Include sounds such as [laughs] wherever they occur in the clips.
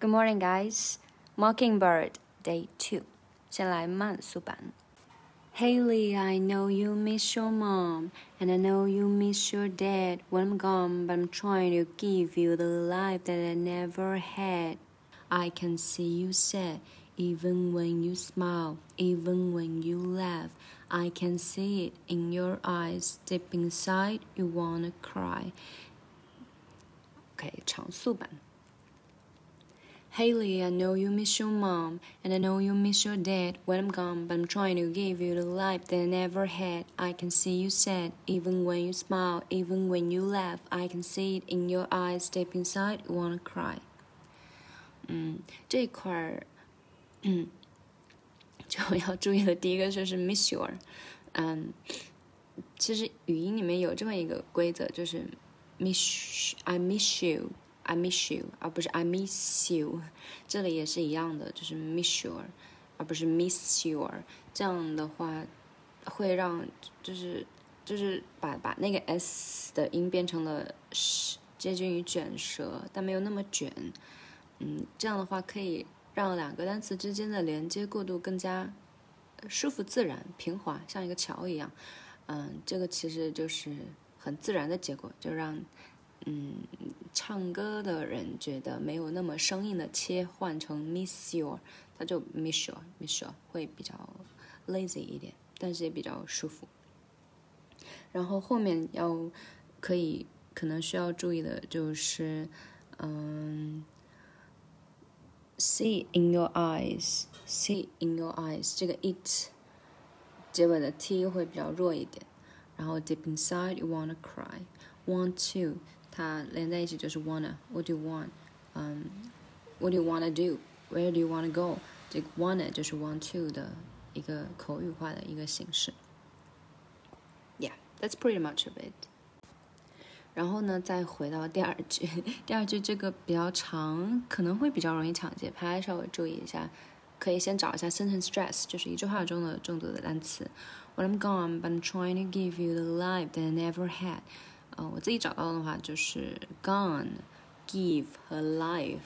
Good morning, guys. Mockingbird, Day 2. 先来慢速版. Hailie, I know you miss your mom, and I know you miss your dad when I'm gone, but I'm trying to give you the life that I never had. I can see you sad, even when you smile, even when you laugh. I can see it in your eyes. Deep inside, you wanna cry. Okay, 长速版。Hailie, I know you miss your mom, and I know you miss your dad when I'm gone, but I'm trying to give you the life that I never had. I can see you sad, even when you smile, even when you laugh. I can see it in your eyes, deep inside, you wanna cry. Mm, 嗯，这块儿，嗯，就要注意的第一个就是 mm, [laughs] miss your，嗯，其实语音里面有这么一个规则，就是 miss I miss you。I miss you，而不是 I miss you，这里也是一样的，就是 miss you，而不是 miss you。这样的话会让就是就是把把那个 s 的音变成了接近于卷舌，但没有那么卷。嗯，这样的话可以让两个单词之间的连接过渡更加舒服、自然、平滑，像一个桥一样。嗯，这个其实就是很自然的结果，就让。嗯，唱歌的人觉得没有那么生硬的切换成 miss you，他就 miss you，miss you 会比较 lazy 一点，但是也比较舒服。然后后面要可以可能需要注意的就是，嗯，see in your eyes，see in your eyes 这个 it 结尾的 t 会比较弱一点。然后 deep inside you wanna cry，want to。它连在一起就是 wanna，what do you want？嗯、um,，what do you wanna do？Where do you wanna go？这个 wanna 就是 want to 的一个口语化的一个形式。Yeah，that's pretty much of it。然后呢，再回到第二句，第二句这个比较长，可能会比较容易抢节拍，稍微注意一下。可以先找一下 sentence [laughs] stress，就是一句话中的重读的单词。When I'm gone, but I'm trying to give you the life that I never had. 嗯，我自己找到的话就是 gone、give 和 "life"，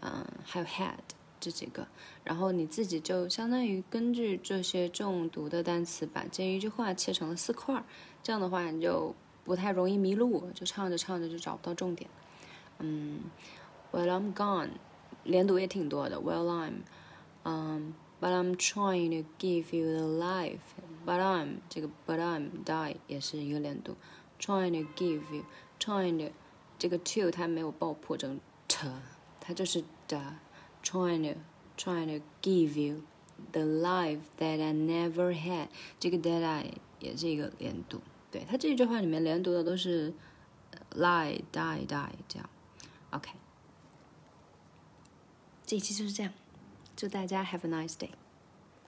嗯，还有 had 这几个。然后你自己就相当于根据这些重读的单词，把这一句话切成了四块儿。这样的话你就不太容易迷路，就唱着唱着就找不到重点。嗯，While I'm gone，连读也挺多的。While I'm，嗯，But I'm trying to give you the life，But I'm 这个 But I'm die 也是一个连读。Trying to give you, trying to 这个 to 它没有爆破成 t，它就是的。Trying to, trying to give you the life that I never had。这个 that I 也是一个连读，对，它这句话里面连读的都是 lie, die, die 这样。OK，这一期就是这样，祝大家 have a nice day。